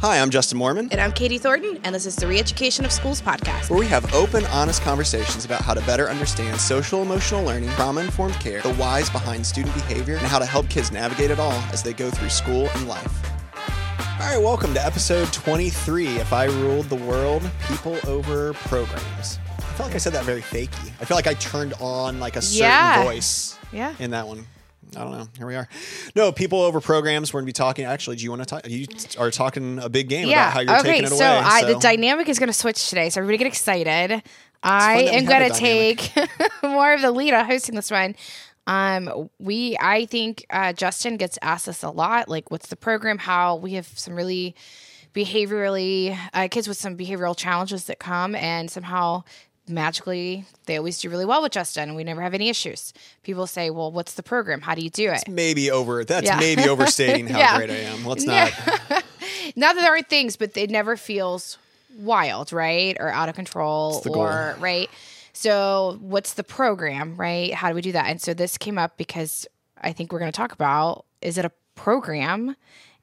Hi, I'm Justin Moorman, And I'm Katie Thornton, and this is the Reeducation of Schools podcast. where we have open, honest conversations about how to better understand social emotional learning, trauma informed care, the whys behind student behavior, and how to help kids navigate it all as they go through school and life. All right, welcome to episode 23 If I Ruled the World People Over Programs. I feel like I said that very fakey. I feel like I turned on like a certain Yeah. voice Yeah. in that one. I don't know. Here we are. No, people over programs. We're going to be talking. Actually, do you want to talk? You are talking a big game about how you're okay. taking it away. so, I, the dynamic is going to switch today, so everybody get excited. I fun that we am going to take more of the lead on hosting this one. Um, we, I think uh, Justin gets asked this a lot. Like, what's the program? How we have some really behaviorally uh, kids with some behavioral challenges that come, and somehow magically they always do really well with Justin. And we never have any issues. People say, "Well, what's the program? How do you do it?" maybe over. That's Yeah. maybe overstating how Yeah. great I am. Let's not. not that there aren't things, but it never feels wild, right? Or out of control, the goal. or right. So, what's the program, right? How do we do that? And so, this came up because I think we're going to talk about is it a program?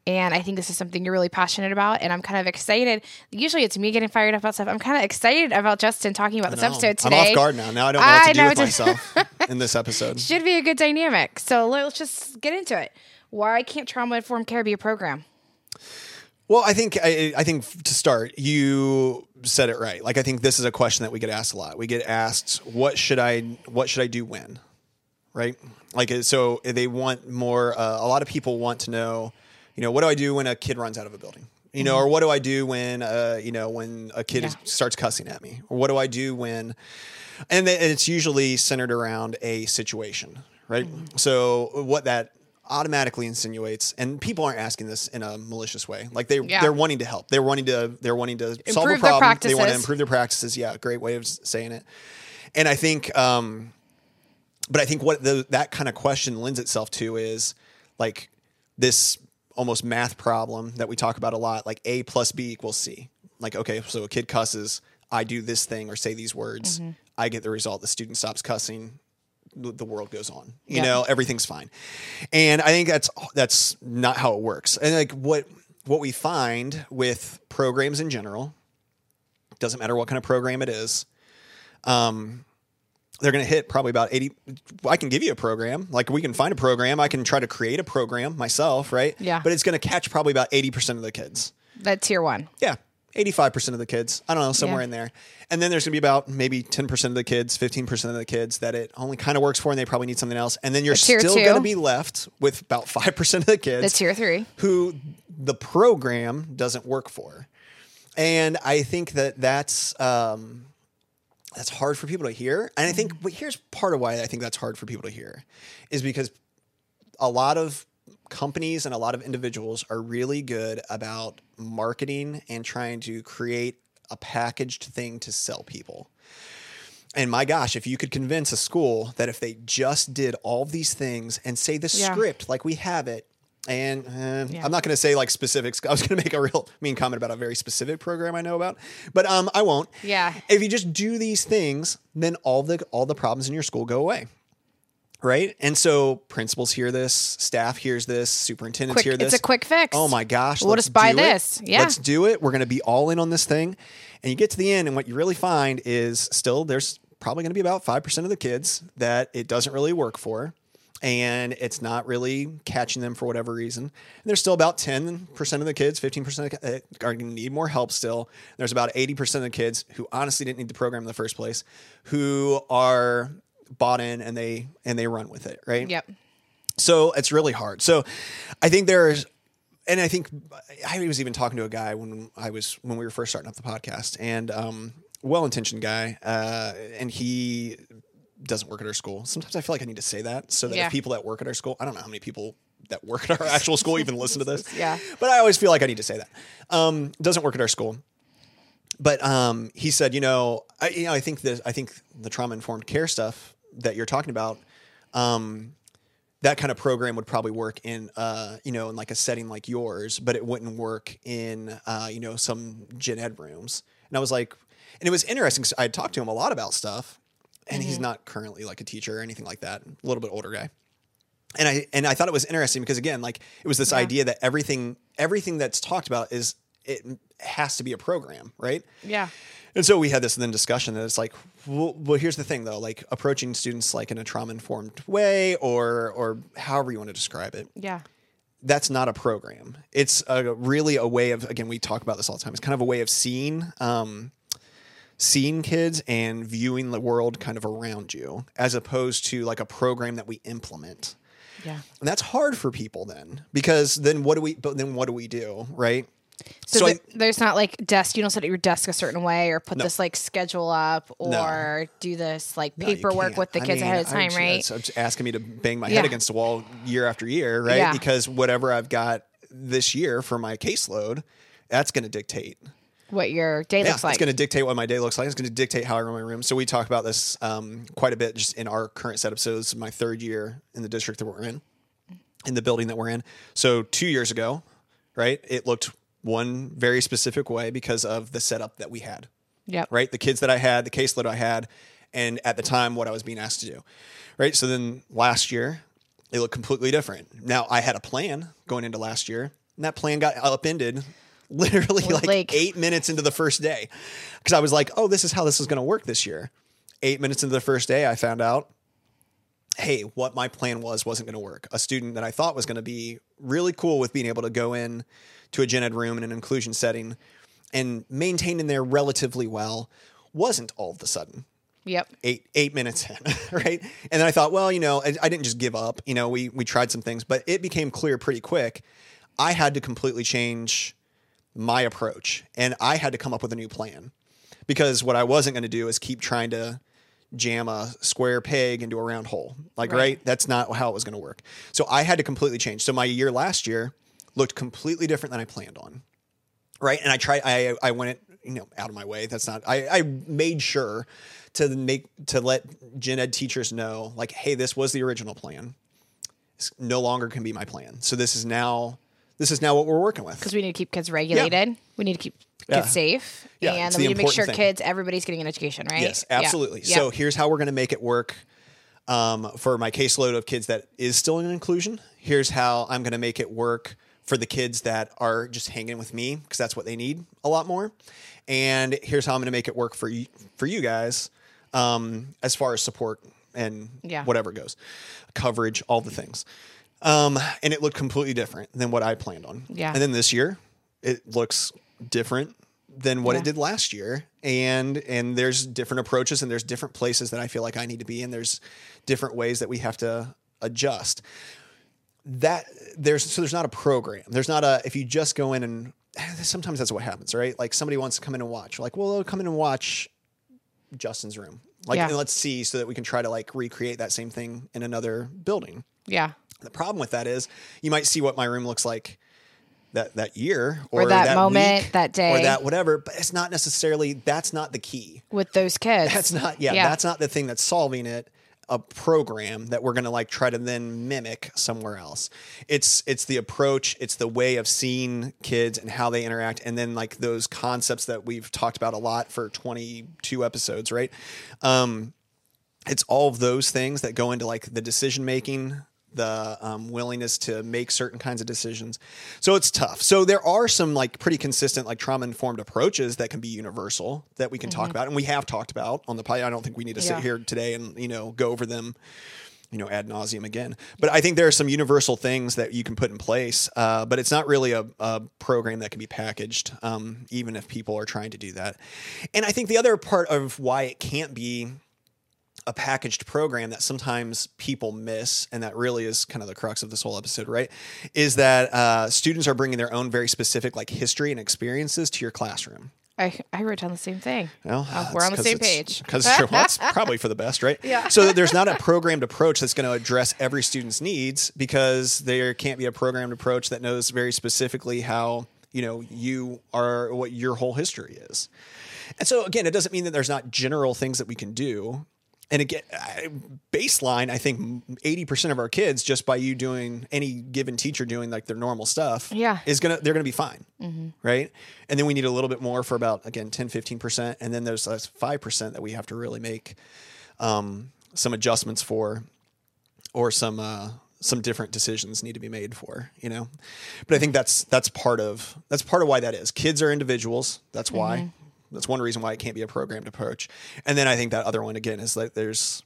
And I think this is something you're really passionate about, and I'm kind of excited. Usually, it's me getting fired up about stuff. I'm kind of excited about Justin talking about this episode today. I'm off guard now. Now I don't know what to do with myself in this episode. Should be a good dynamic. So let's just get into it. Why can't trauma informed care be a program? Well, I think I, I think to start, you said it right. Like I think this is a question that we get asked a lot. We get asked, "What should I What should I do when?" Right? Like so, they want more. Uh, a lot of people want to know, you know, what do I do when a kid runs out of a building? You know, or what do I do when uh, you know when a kid Yeah. starts cussing at me? Or what do I do when? And then it's usually centered around a situation, right? So what that automatically insinuates, and people aren't asking this in a malicious way. Like they Yeah. they're wanting to help. They're wanting to they're wanting to solve a Improve problem. They want to improve their practices. Yeah, great way of saying it. And I think, um, but I think what the, that kind of question lends itself to is like this almost math problem that we talk about a lot, like A plus B equals C. Like, okay, so a kid cusses, I do this thing or say these words, Mm-hmm. I get the result. The student stops cussing, the world goes on. You Yeah. know, everything's fine. And I think that's that's not how it works. And like what what we find with programs in general, doesn't matter what kind of program it is, um, they're going to hit probably about 80 i can give you a program like we can find a program i can try to create a program myself right Yeah. but it's going to catch probably about 80% of the kids That's tier one. yeah 85% of the kids i don't know somewhere Yeah. in there and then there's going to be about maybe 10% of the kids 15% of the kids that it only kind of works for and they probably need something else and then you're still going to be left with about 5% of the kids That's tier three. who the program doesn't work for. And I think that that's um, that's hard for people to hear. And I think, mm-hmm. but here's part of why I think that's hard for people to hear, is because a lot of companies and a lot of individuals are really good about marketing and trying to create a packaged thing to sell people. And my gosh, if you could convince a school that if they just did all these things and say the Yeah. script like we have it, and uh, Yeah. I'm not going to say like specifics. I was going to make a real mean comment about a very specific program I know about, but um, I won't. Yeah. If you just do these things, then all the all the problems in your school go away. Right. And so principals hear this, staff hears this, superintendents Quick, hear this. it's a quick fix. Oh my gosh. We'll let's just buy do it. this. Yeah. Let's do it. We're going to be all in on this thing. And you get to the end, and what you really find is still there's probably going to be about 5% of the kids that it doesn't really work for. And it's not really catching them for whatever reason. And there's still about 10% of the kids, 15% of the, uh, are going to need more help still. There's about 80% of the kids who honestly didn't need the program in the first place, who are bought in and they and they run with it, right? Yep. So it's really hard. So I think there's, and I think I was even talking to a guy when I was when we were first starting up the podcast, and um, well-intentioned guy, uh, and he doesn't work at our school. Sometimes I feel like I need to say that so that Yeah. if people that work at our school, I don't know how many people that work at our actual school even listen to this. Yeah. But I always feel like I need to say that. Um, doesn't work at our school. But um, he said, you know, I, you know, I think this, I think the trauma informed care stuff that you're talking about, um, that kind of program would probably work in, uh, you know, in like a setting like yours, but it wouldn't work in, uh, you know, some gen ed rooms. And I was like, and it was interesting. I talked to him a lot about stuff, and he's not currently like a teacher or anything like that. A little bit older guy and I and I thought it was interesting because again, like it was this Yeah. idea that everything everything that's talked about is it has to be a program, right? Yeah. And so we had this then discussion that it's like, well, well, here's the thing though, like approaching students like in a trauma informed way or or however you want to describe it. Yeah. That's not a program. It's a really a way of again we talk about this all the time. It's kind of a way of seeing um, seeing kids and viewing the world kind of around you as opposed to like a program that we implement. Yeah. And that's hard for people then because then what do we but then what do we do, right? So, So th- I- there's not like desk. You don't set at your desk a certain way, or put this like schedule up, or do this like paperwork can't. with the I kids mean, ahead of time, I'm right? it's- it's asking me to bang my Yeah. head against the wall year after year, right? Yeah. Because whatever I've got this year for my caseload, that's going to dictate. What your day Yeah, looks like. it's going to dictate what my day looks like. It's going to dictate how I run my room. So we talk about this um, quite a bit just in our current setup. So this is my third year in the district that we're in, in the building that we're in. So two years ago, right, it looked one very specific way because of the setup that we had yep. right? The kids that I had, the caseload I had, and at the time what I was being asked to do, right? So then last year, it looked completely different. Now I had a plan going into last year, and that plan got upended literally like, Like- eight minutes into the first day because I was like, oh, this is how this is going to work this year. Eight minutes into the first day, I found out. Hey, what my plan was wasn't going to work. A student that I thought was going to be really cool with being able to go in to a gen ed room in an inclusion setting and maintain in there relatively well wasn't all of a sudden Yep. eight eight minutes in, right? And then I thought, well, you know, I, I didn't just give up. You know, we we tried some things, but it became clear pretty quick. I had to completely change my approach, and I had to come up with a new plan because what I wasn't going to do is keep trying to jam a square peg into a round hole. Like, right? Right. That's not how it was going to work. So I had to completely change. So my year last year looked completely different than I planned on right? And I tried. I I went you know out of my way. That's not. I I made sure to make to let gen ed teachers know like, hey, this was the original plan. This no longer can be my plan. So this is now this is now what we're working with. Because we need to keep kids regulated. We need to keep Yeah. kids safe. Yeah, and we need to make sure thing. kids, everybody's getting an education, right? Yes, absolutely. Yeah. So here's how we're going to make it work um, for my caseload of kids that is still in inclusion. Here's how I'm going to make it work for the kids that are just hanging with me because that's what they need a lot more. And here's how I'm going to make it work for you for you guys um, as far as support and Yeah. whatever goes, coverage, all the things. Um, and it looked completely different than what I planned on. Yeah. And then this year, it looks different than what Yeah. it did last year. And and there's different approaches and there's different places that I feel like I need to be and there's different ways that we have to adjust. That there's so there's not a program. There's not a if you just go in and sometimes that's what happens, right? Like somebody wants to come in and watch. Like, well, they'll come in and watch Justin's room. Like Yeah. and let's see so that we can try to like recreate that same thing in another building. Yeah. The problem with that is you might see what my room looks like that that year or, Or that moment, week, that day, or that whatever, but it's not necessarily that's not the key. With those kids. That's not yeah, Yeah. that's not the thing that's solving it. A program that we're going to like try to then mimic somewhere else. It's it's the approach, it's the way of seeing kids and how they interact and then like those concepts that we've talked about a lot for 22 episodes, right? Um it's all of those things that go into like the decision making the um, willingness to make certain kinds of decisions. So it's tough. So there are some like pretty consistent like trauma informed approaches that can be universal that we can talk about and we have talked about on the pod. I don't think we need to sit here today and you know go over them you know ad nauseum again. But i think there are some universal things that you can put in place uh, but it's not really a, a program that can be packaged um, even if people are trying to do that. And i think the other part of why it can't be a packaged program that sometimes people miss, and that really is kind of the crux of this whole episode, right? Is that uh, students are bringing their own very specific like history and experiences to your classroom. I, I wrote down the same thing. Well, Oh, we're on the same page. because it's. Well, it's probably for the best, right? Yeah. So there's not a programmed approach that's going to address every student's needs because there can't be a programmed approach that knows very specifically how you know you are what your whole history is. And so again, it doesn't mean that there's not general things that we can do. And again, baseline, I think 80% of our kids, just by you doing any given teacher doing like their normal stuff, Yeah. is gonna they're gonna be fine, right? And then we need a little bit more for about again 10, 15%, and then there's that's five percent that we have to really make um, some adjustments for, or some uh, some different decisions need to be made for, you know. But I think that's that's part of that's part of why that is. Kids are individuals. That's why. Mm-hmm. That's one reason why it can't be a programmed approach. And then I think that other one again is that there's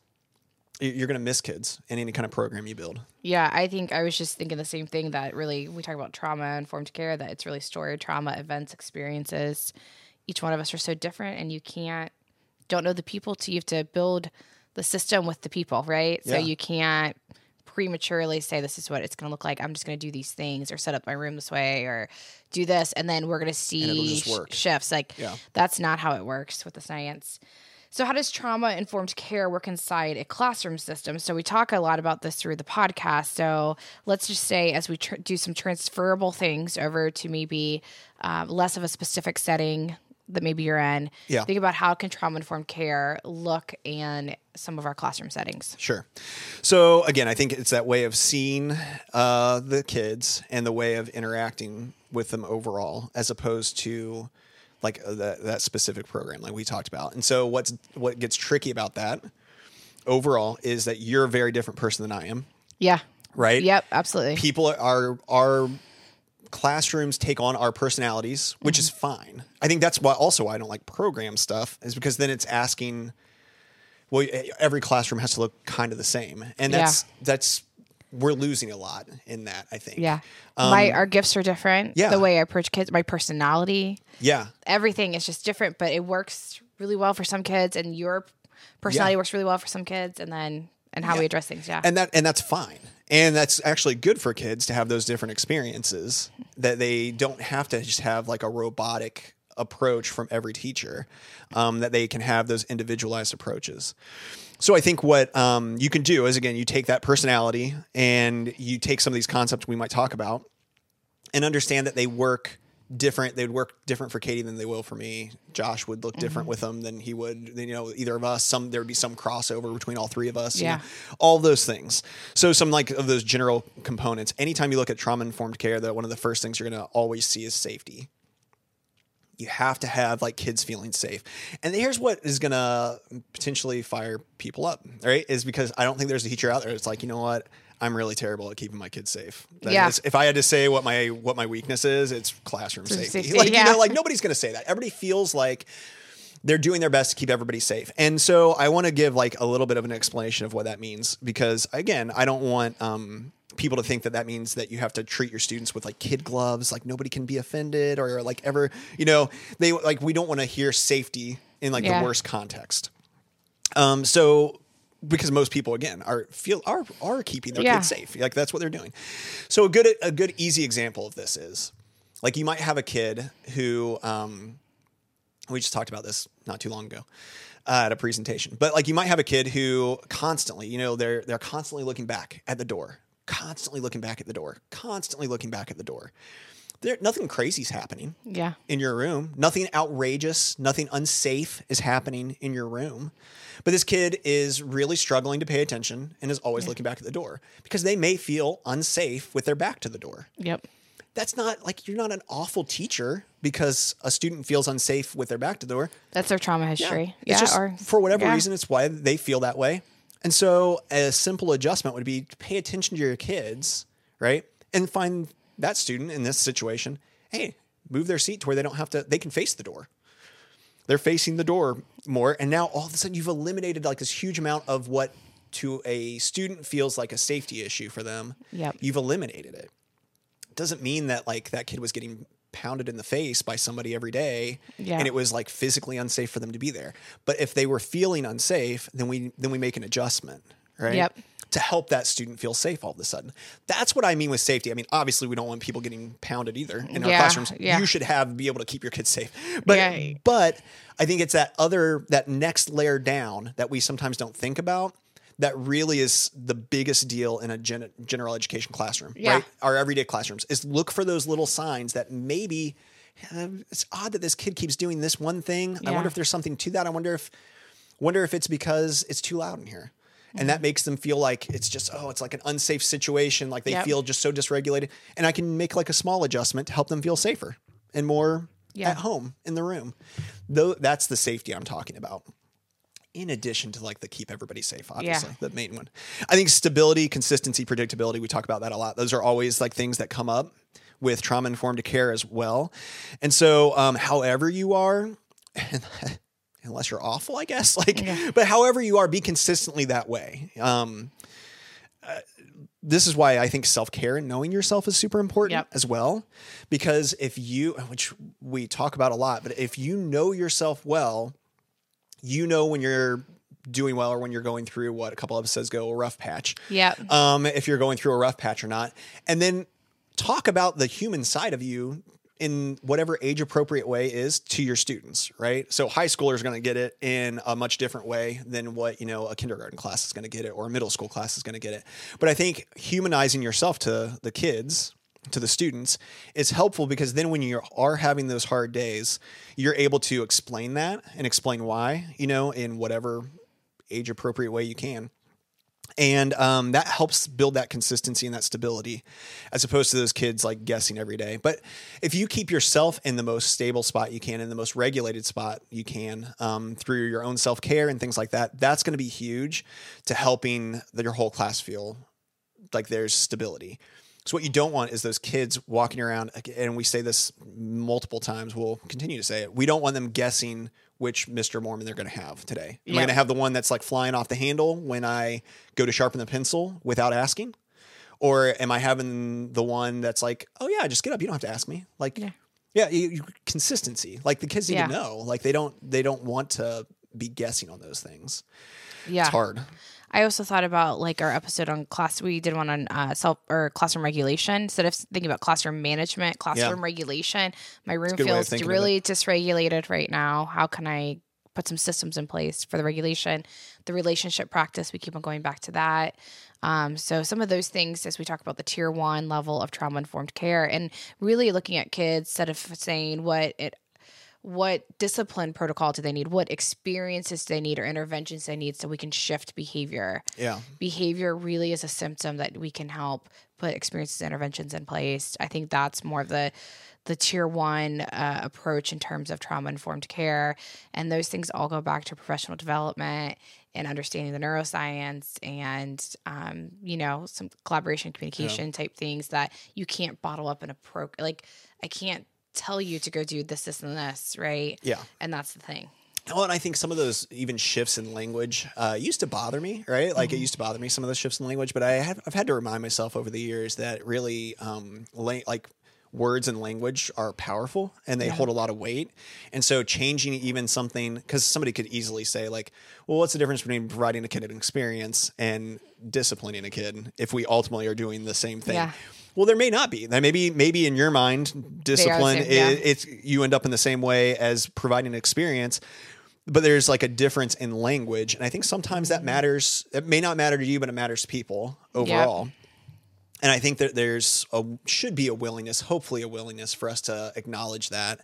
you- you're going to miss kids in any kind of program you build. Yeah, I think I was just thinking the same thing that really we talk about trauma informed care that it's really story, trauma, events, experiences. Each one of us are so different and you can't don't know the people till you have to build the system with the people, right? Yeah. So you can't prematurely say this is what it's going to look like. I'm just going to do these things or set up my room this way or do this and then we're going to see shifts. Like Yeah. that's not how it works with the science. So, how does trauma informed care work inside a classroom system? So, we talk a lot about this through the podcast. So, let's just say, as we tr- do some transferable things over to maybe uh, less of a specific setting that maybe you're in, Yeah. think about how can trauma informed care look in some of our classroom settings. Sure. So again, I think it's that way of seeing uh, the kids and the way of interacting with them overall, as opposed to like uh, that, that specific program, like we talked about. And so what's what gets tricky about that overall is that you're a very different person than I am, Yeah. right? Yep. Absolutely. People are are classrooms take on our personalities, which is fine. I think that's why also why I don't like program stuff is because then it's asking well every classroom has to look kind of the same. And Yeah. that's that's we're losing a lot in that, I think. Yeah. my our gifts are different. Um, yeah. The way I approach kids, my personality, Yeah. everything is just different, but it works really well for some kids, and your personality Yeah. works really well for some kids, and then and how we address things. Yeah. and that and that's fine and that's actually good for kids to have those different experiences that they don't have to just have like a robotic approach from every teacher um, that they can have those individualized approaches. So i think what um, you can do is again you take that personality and you take some of these concepts we might talk about and understand that they work different. They would work different for Katie than they will for me. Josh would look different mm-hmm. with them than he would, than, you know, either of us. Some there would be some crossover between all three of us. you Yeah. know, all those things. So some like of those general components. Anytime you look at trauma informed care, that one of the first things you're going to always see is safety. You have to have like kids feeling safe. And here's what is going to potentially fire people up, right? Is because I don't think there's a teacher out there that's like, you know what? I'm really terrible at keeping my kids safe. That Yeah. is- if I had to say what my what my weakness is, it's classroom safety. safety, Like you yeah. know, like nobody's going to say that. Everybody feels like they're doing their best to keep everybody safe. And so I want to give like a little bit of an explanation of what that means because again, I don't want um, people to think that that means that you have to treat your students with like kid gloves, like nobody can be offended or like ever, you know, they like we don't want to hear safety in like Yeah. the worst context. Um, so because most people again are feel are are keeping their Yeah. kids safe, like that's what they're doing. So a good a good easy example of this is like you might have a kid who um, we just talked about this not too long ago uh, at a presentation. But like you might have a kid who constantly, you know, they're they're constantly looking back at the door, constantly looking back at the door, constantly looking back at the door. There, nothing crazy's happening yeah. in your room. Nothing outrageous, nothing unsafe is happening in your room. But this kid is really struggling to pay attention and is always looking back at the door because they may feel unsafe with their back to the door Yep. that's not like you're not an awful teacher because a student feels unsafe with their back to the door. That's their trauma history. Yeah. It's just or for whatever yeah. reason, it's why they feel that way. And so a simple adjustment would be to pay attention to your kids, right? And find that student in this situation, hey, move their seat to where they don't have to, they can face the door. They're facing the door more. And now all of a sudden you've eliminated like this huge amount of what to a student feels like a safety issue for them. Yep. You've eliminated it doesn't mean that like that kid was getting pounded in the face by somebody every day Yeah. and it was like physically unsafe for them to be there but if they were feeling unsafe then we then we make an adjustment right Yep. To help that student feel safe all of a sudden. That's what i mean with safety. I mean obviously we don't want people getting pounded either in our Yeah, classrooms. Yeah. you should have be able to keep your kids safe. But Yeah. but i think it's that other that next layer down that we sometimes don't think about that really is the biggest deal in a gen- general education classroom Yeah. right? Our everyday classrooms is look for those little signs that maybe uh, it's odd that this kid keeps doing this one thing. I wonder if there's something to that. I wonder if wonder if it's because it's too loud in here and Mm-hmm. that makes them feel like it's just oh it's like an unsafe situation like they Yep. feel just so dysregulated and i can make like a small adjustment to help them feel safer and more Yeah. at home in the room though that's the safety i'm talking about in addition to like the keep everybody safe, obviously, the main one. I think stability, consistency, predictability, we talk about that a lot. Those are always like things that come up with trauma informed care as well. And so, um, however you are, unless you're awful, I guess, like, but however you are, be consistently that way. Um, uh, this is why I think self care and knowing yourself is super important Yep. as well. Because if you, which we talk about a lot, but if you know yourself well, you know when you're doing well or when you're going through what a couple episodes ago, a rough patch. Yep. Um, if you're going through a rough patch or not. And then talk about the human side of you in whatever age appropriate way is to your students, right? So high schoolers is going to get it in a much different way than what, you know, a kindergarten class is going to get it or a middle school class is going to get it. But I think humanizing yourself to the kids, to the students is helpful because then when you are having those hard days, you're able to explain that and explain why, you know, in whatever age appropriate way you can and um, that helps build that consistency and that stability as opposed to those kids like guessing every day. But if you keep yourself in the most stable spot you can in the most regulated spot you can um, through your own self-care and things like that that's going to be huge to helping the, your whole class feel like there's stability. So what you don't want is those kids walking around and we say this multiple times we'll continue to say it we don't want them guessing which Mr. Moorman they're going to have today. Am I going to have the one that's like flying off the handle when I go to sharpen the pencil without asking? Or am I having the one that's like, oh yeah, just get up. You don't have to ask me. Like, Yeah. yeah, you, you- consistency. Like the kids need Yeah. to know. Like they don't they don't want to be guessing on those things. Yeah. It's hard. I also thought about like our episode on class. We did one on uh, self or classroom regulation. Instead of thinking about classroom management, classroom regulation, my room good way of feels really dysregulated right now. How can I put some systems in place for the regulation? The relationship practice, we keep on going back to that. Um, so some of those things, as we talk about the tier one level of trauma informed care, and really looking at kids instead of saying what it what discipline protocol do they need? What experiences do they need or interventions they need so we can shift behavior? Yeah. behavior really is a symptom that we can help put experiences interventions in place. I think that's more of the the tier one uh, approach in terms of trauma informed care. And those things all go back to professional development and understanding the neuroscience and um, you know some collaboration communication type things that you can't bottle up in a pro like i can't tell you to go do this this and this right Yeah. and that's the thing Well, and I think some of those even shifts in language uh, used to bother me, right? Like Mm-hmm. it used to bother me some of those shifts in language, but I have I've had to remind myself over the years that really um, la- like words and language are powerful and they hold a lot of weight. And so changing even something because somebody could easily say like, well, what's the difference between providing a kid an experience and disciplining a kid if we ultimately are doing the same thing? Yeah. Well, there may not be. That maybe maybe in your mind, discipline same, yeah. i- it's you end up in the same way as providing an experience but there's like a difference in language and i think sometimes that matters it may not matter to you but it matters to people overall and i think that there's a should be a willingness hopefully a willingness for us to acknowledge that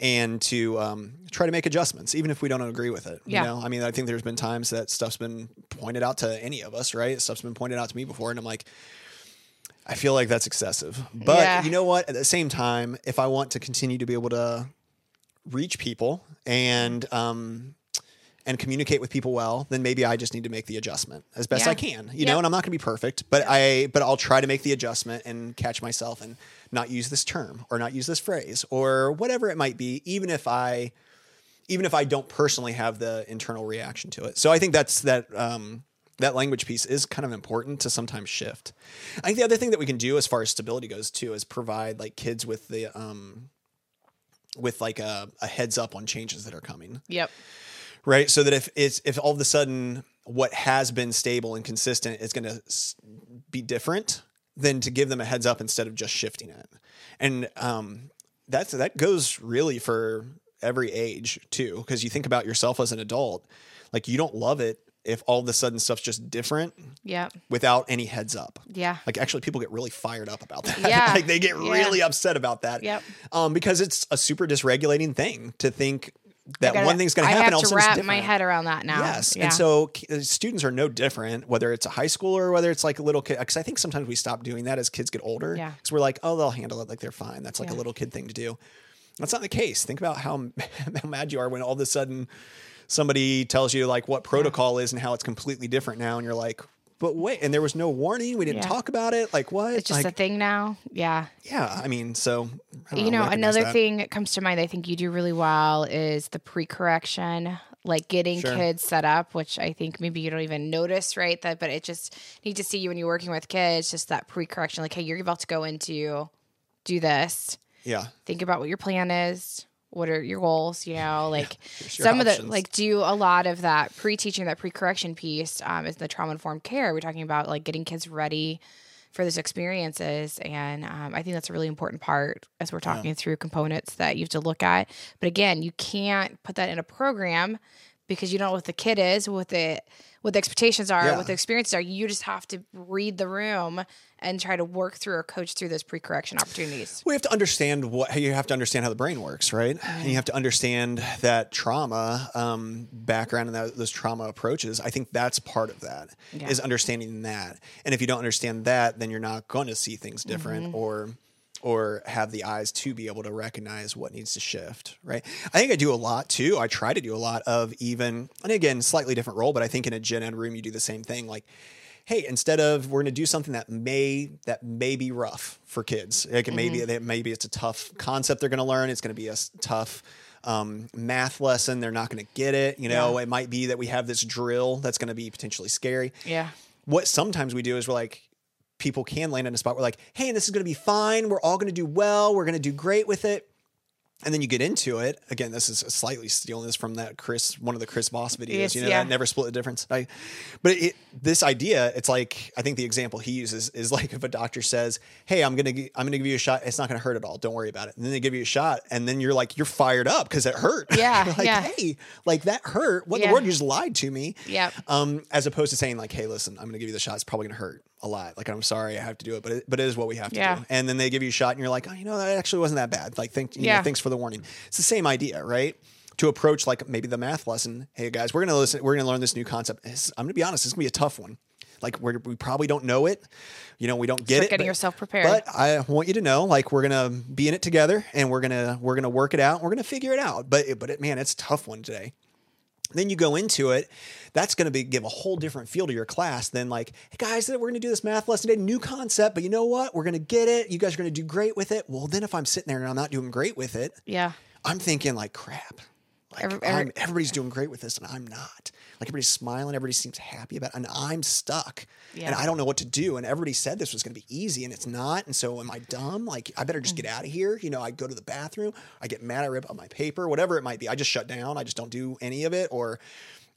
and to um, try to make adjustments even if we don't agree with it Yeah. you know i mean i think there's been times that stuff's been pointed out to any of us right stuff's been pointed out to me before and i'm like I feel like that's excessive. But Yeah. you know what? At the same time, if I want to continue to be able to reach people and um and communicate with people well, then maybe I just need to make the adjustment as best Yeah. I can. You Yep. know, and I'm not going to be perfect, but I but I'll try to make the adjustment and catch myself and not use this term or not use this phrase or whatever it might be, even if I even if I don't personally have the internal reaction to it. So I think that's that um, that language piece is kind of important to sometimes shift. I think the other thing that we can do as far as stability goes too is provide like kids with the um, with like a, a heads up on changes that are coming yep right? So that if it's if all of a sudden what has been stable and consistent is going to be different, then to give them a heads up instead of just shifting it, and um, that's that goes really for every age too, because you think about yourself as an adult, like you don't love it if all of a sudden stuff's just different yep without any heads up. yeah Like actually, people get really fired up about that. Yeah. like they get Yeah. really upset about that. Yep. Um, because it's a super dysregulating thing to think that gotta- one thing's going to happen. I have all of a to wrap my head around that now. Yes. Yeah. And so uh, students are no different, whether it's a high schooler or whether it's like a little kid. Because I think sometimes we stop doing that as kids get older. Yeah. Because we're like, oh, they'll handle it like they're fine. That's like a little kid thing to do. That's not the case. Think about how, how mad you are when all of a sudden somebody tells you like what protocol is and how it's completely different now, and you're like, but wait, and there was no warning. We didn't Yeah. talk about it. Like what? It's just like, a thing now. Yeah. yeah. I mean, so I you know, recognize another that. thing that comes to mind I think you do really well is the pre-correction, like getting Sure. kids set up, which I think maybe you don't even notice, right? That, but it just need to see you when you're working with kids, just that pre-correction, like, hey, you're about to go into do this. Yeah. Think about what your plan is. What are your goals? You know, like your some of the like do a lot of that pre-teaching, that pre-correction piece um, is the trauma-informed care. We're talking about like getting kids ready for those experiences, and um, I think that's a really important part as we're talking through components that you have to look at. But again, you can't put that in a program because you don't know what the kid is, what the what the expectations are, Yeah. what the experiences are. You just have to read the room and try to work through or coach through those pre-correction opportunities. We have to understand what you have to understand how the brain works, right? And you have to understand that trauma um, background and that, those trauma approaches. I think that's part of that is Yeah. understanding that. And if you don't understand that, then you're not going to see things different or or have the eyes to be able to recognize what needs to shift, right? I think I do a lot too. I try to do a lot of even, and again, slightly different role, but I think in a gen ed room you do the same thing. Like, hey, instead of we're going to do something that may that may be rough for kids, like it maybe that maybe it's a tough concept they're going to learn. It's going to be a tough um, math lesson. They're not going to get it. You know, Yeah. it might be that we have this drill that's going to be potentially scary Yeah. what sometimes we do is we're like people can land in a spot where like hey this is going to be fine we're all going to do well we're going to do great with it and then you get into it again this is slightly stealing this from that chris one of the Chris Voss videos Yes, you know yeah. that never split the difference I, but it, this idea it's like i think the example he uses is like if a doctor says hey i'm gonna i'm gonna give you a shot it's not gonna hurt at all don't worry about it and then they give you a shot and then you're like you're fired up because it hurt Yeah, like yeah. hey like that hurt what Yeah. the world you just lied to me Yep. um, as opposed to saying like, "Hey, listen, I'm going to give you the shot. It's probably going to hurt a lot. Like, I'm sorry, I have to do it, but it, but it is what we have to Yeah. do." And then they give you a shot, and you're like, "Oh, you know, that actually wasn't that bad." Like, thank, you know, thanks for the warning. It's the same idea, right? To approach like maybe the math lesson. Hey, guys, we're going to listen. We're going to learn this new concept. It's- I'm going to be honest. It's going to be a tough one. Like, we're, we probably don't know it. You know, we don't get Start it. getting but- yourself prepared. But I want you to know, like, we're gonna be in it together, and we're gonna we're gonna work it out. We're gonna figure it out. But but it, man, it's a tough one today then you go into it that's going to be give a whole different feel to your class than like hey guys we're going to do this math lesson today new concept but you know what? We're going to get it. You guys are going to do great with it. Well then if i'm sitting there and i'm not doing great with it yeah. i'm thinking like crap like Every- every- everybody's doing great with this and i'm not. Like everybody's smiling everybody seems happy about it and i'm stuck. And i don't know what to do and everybody said this was going to be easy and it's not and so am i dumb? Like i better just get Mm. out of here. You know i go to the bathroom i get mad i rip up my paper whatever it might be. I just shut down i just don't do any of it or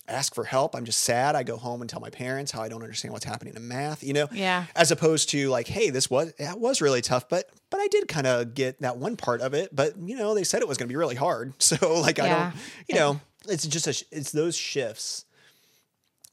ask for help. I'm just sad. I go home and tell my parents how i don't understand what's happening in math you know? Yeah. as opposed to like hey this was that was really tough but but i did kind of get that one part of it but you know they said it was going to be really hard. So like i don't you know it's just a, sh- it's those shifts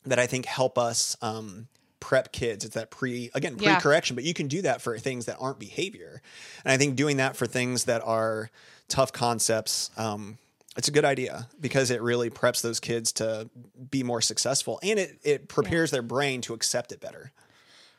that i think help us um prep kids. It's that pre again pre-correction but you can do that for things that aren't behavior. And i think doing that for things that are tough concepts um it's a good idea because it really preps those kids to be more successful and it, it prepares their brain to accept it better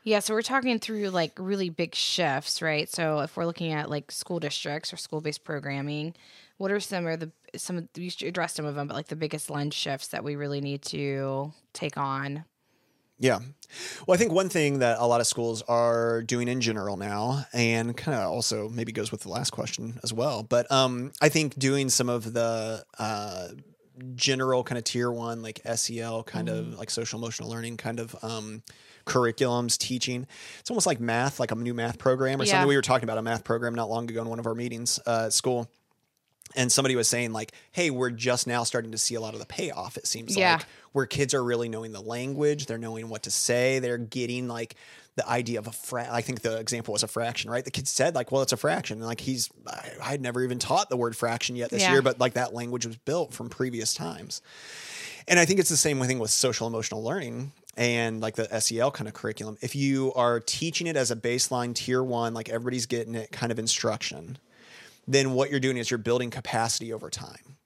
Yeah, so we're talking through like really big shifts, right? So if we're looking at like school districts or school-based programming, what are some of the some of you addressed some of them, but like the biggest lens shifts that we really need to take on? Yeah. Well, I think one thing that a lot of schools are doing in general now, and kind of also maybe goes with the last question as well, but um, I think doing some of the uh, general kind of tier one, like SEL, kind of like social emotional learning kind of um, curriculums, teaching. It's almost like math, like a new math program or Yeah. something. We were talking about a math program not long ago in one of our meetings uh, at school. And somebody was saying, like, hey, we're just now starting to see a lot of the payoff, it seems Yeah. like where kids are really knowing the language, they're knowing what to say, they're getting like the idea of a fra- I think the example was a fraction, right? The kid said like, "Well, it's a fraction," and like he's I, I had never even taught the word fraction yet this Yeah. year, but like that language was built from previous times. And I think it's the same thing with social emotional learning and like the SEL kind of curriculum. If you are teaching it as a baseline tier one, like everybody's getting it kind of instruction, then what you're doing is you're building capacity over time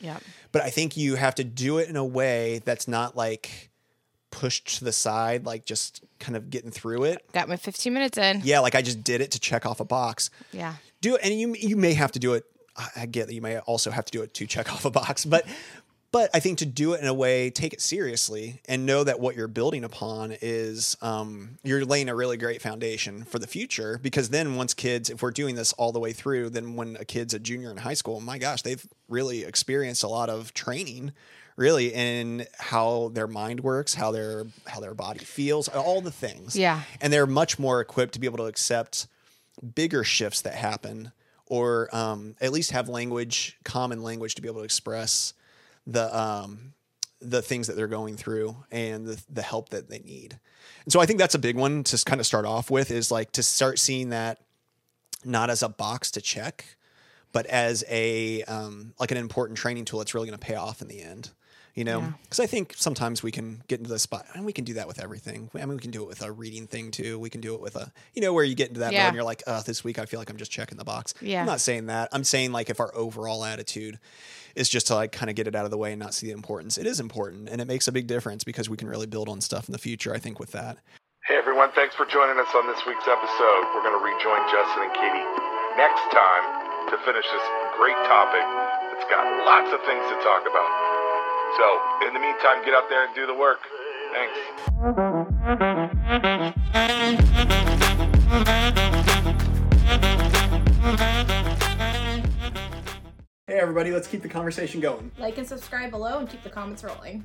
Yeah. but I think you have to do it in a way that's not like pushed to the side, like just kind of getting through it. Got my 15 minutes in. Yeah, like I just did it to check off a box. Yeah. Do it, and you you may have to do it. I I get that you may also have to do it to check off a box, but but I think to do it in a way, take it seriously and know that what you're building upon is um, you're laying a really great foundation for the future. Because then, once kids, if we're doing this all the way through, then when a kid's a junior in high school, my gosh, they've really experienced a lot of training, really, in how their mind works, how their how their body feels, all the things. Yeah. and they're much more equipped to be able to accept bigger shifts that happen, or um, at least have language, common language, to be able to express the um, the things that they're going through and the the help that they need. And so I think that's a big one to kind of start off with is like to start seeing that not as a box to check, but as a um, like an important training tool that's really going to pay off in the end. You know, Yeah. because I think sometimes we can get into the spot, and we can do that with everything. I mean, we can do it with a reading thing too. We can do it with a, you know, where you get into that mode Yeah. and you're like, uh, this week I feel like I'm just checking the box. Yeah. I'm not saying that. I'm saying like if our overall attitude is just to like kind of get it out of the way and not see the importance. It is important, and it makes a big difference because we can really build on stuff in the future. I think with that. Hey everyone, thanks for joining us on this week's episode. We're going to rejoin Justin and Katie next time to finish this great topic that's got lots of things to talk about. So, in the meantime, get out there and do the work. Thanks. Hey everybody, let's keep the conversation going. Like and subscribe below and keep the comments rolling.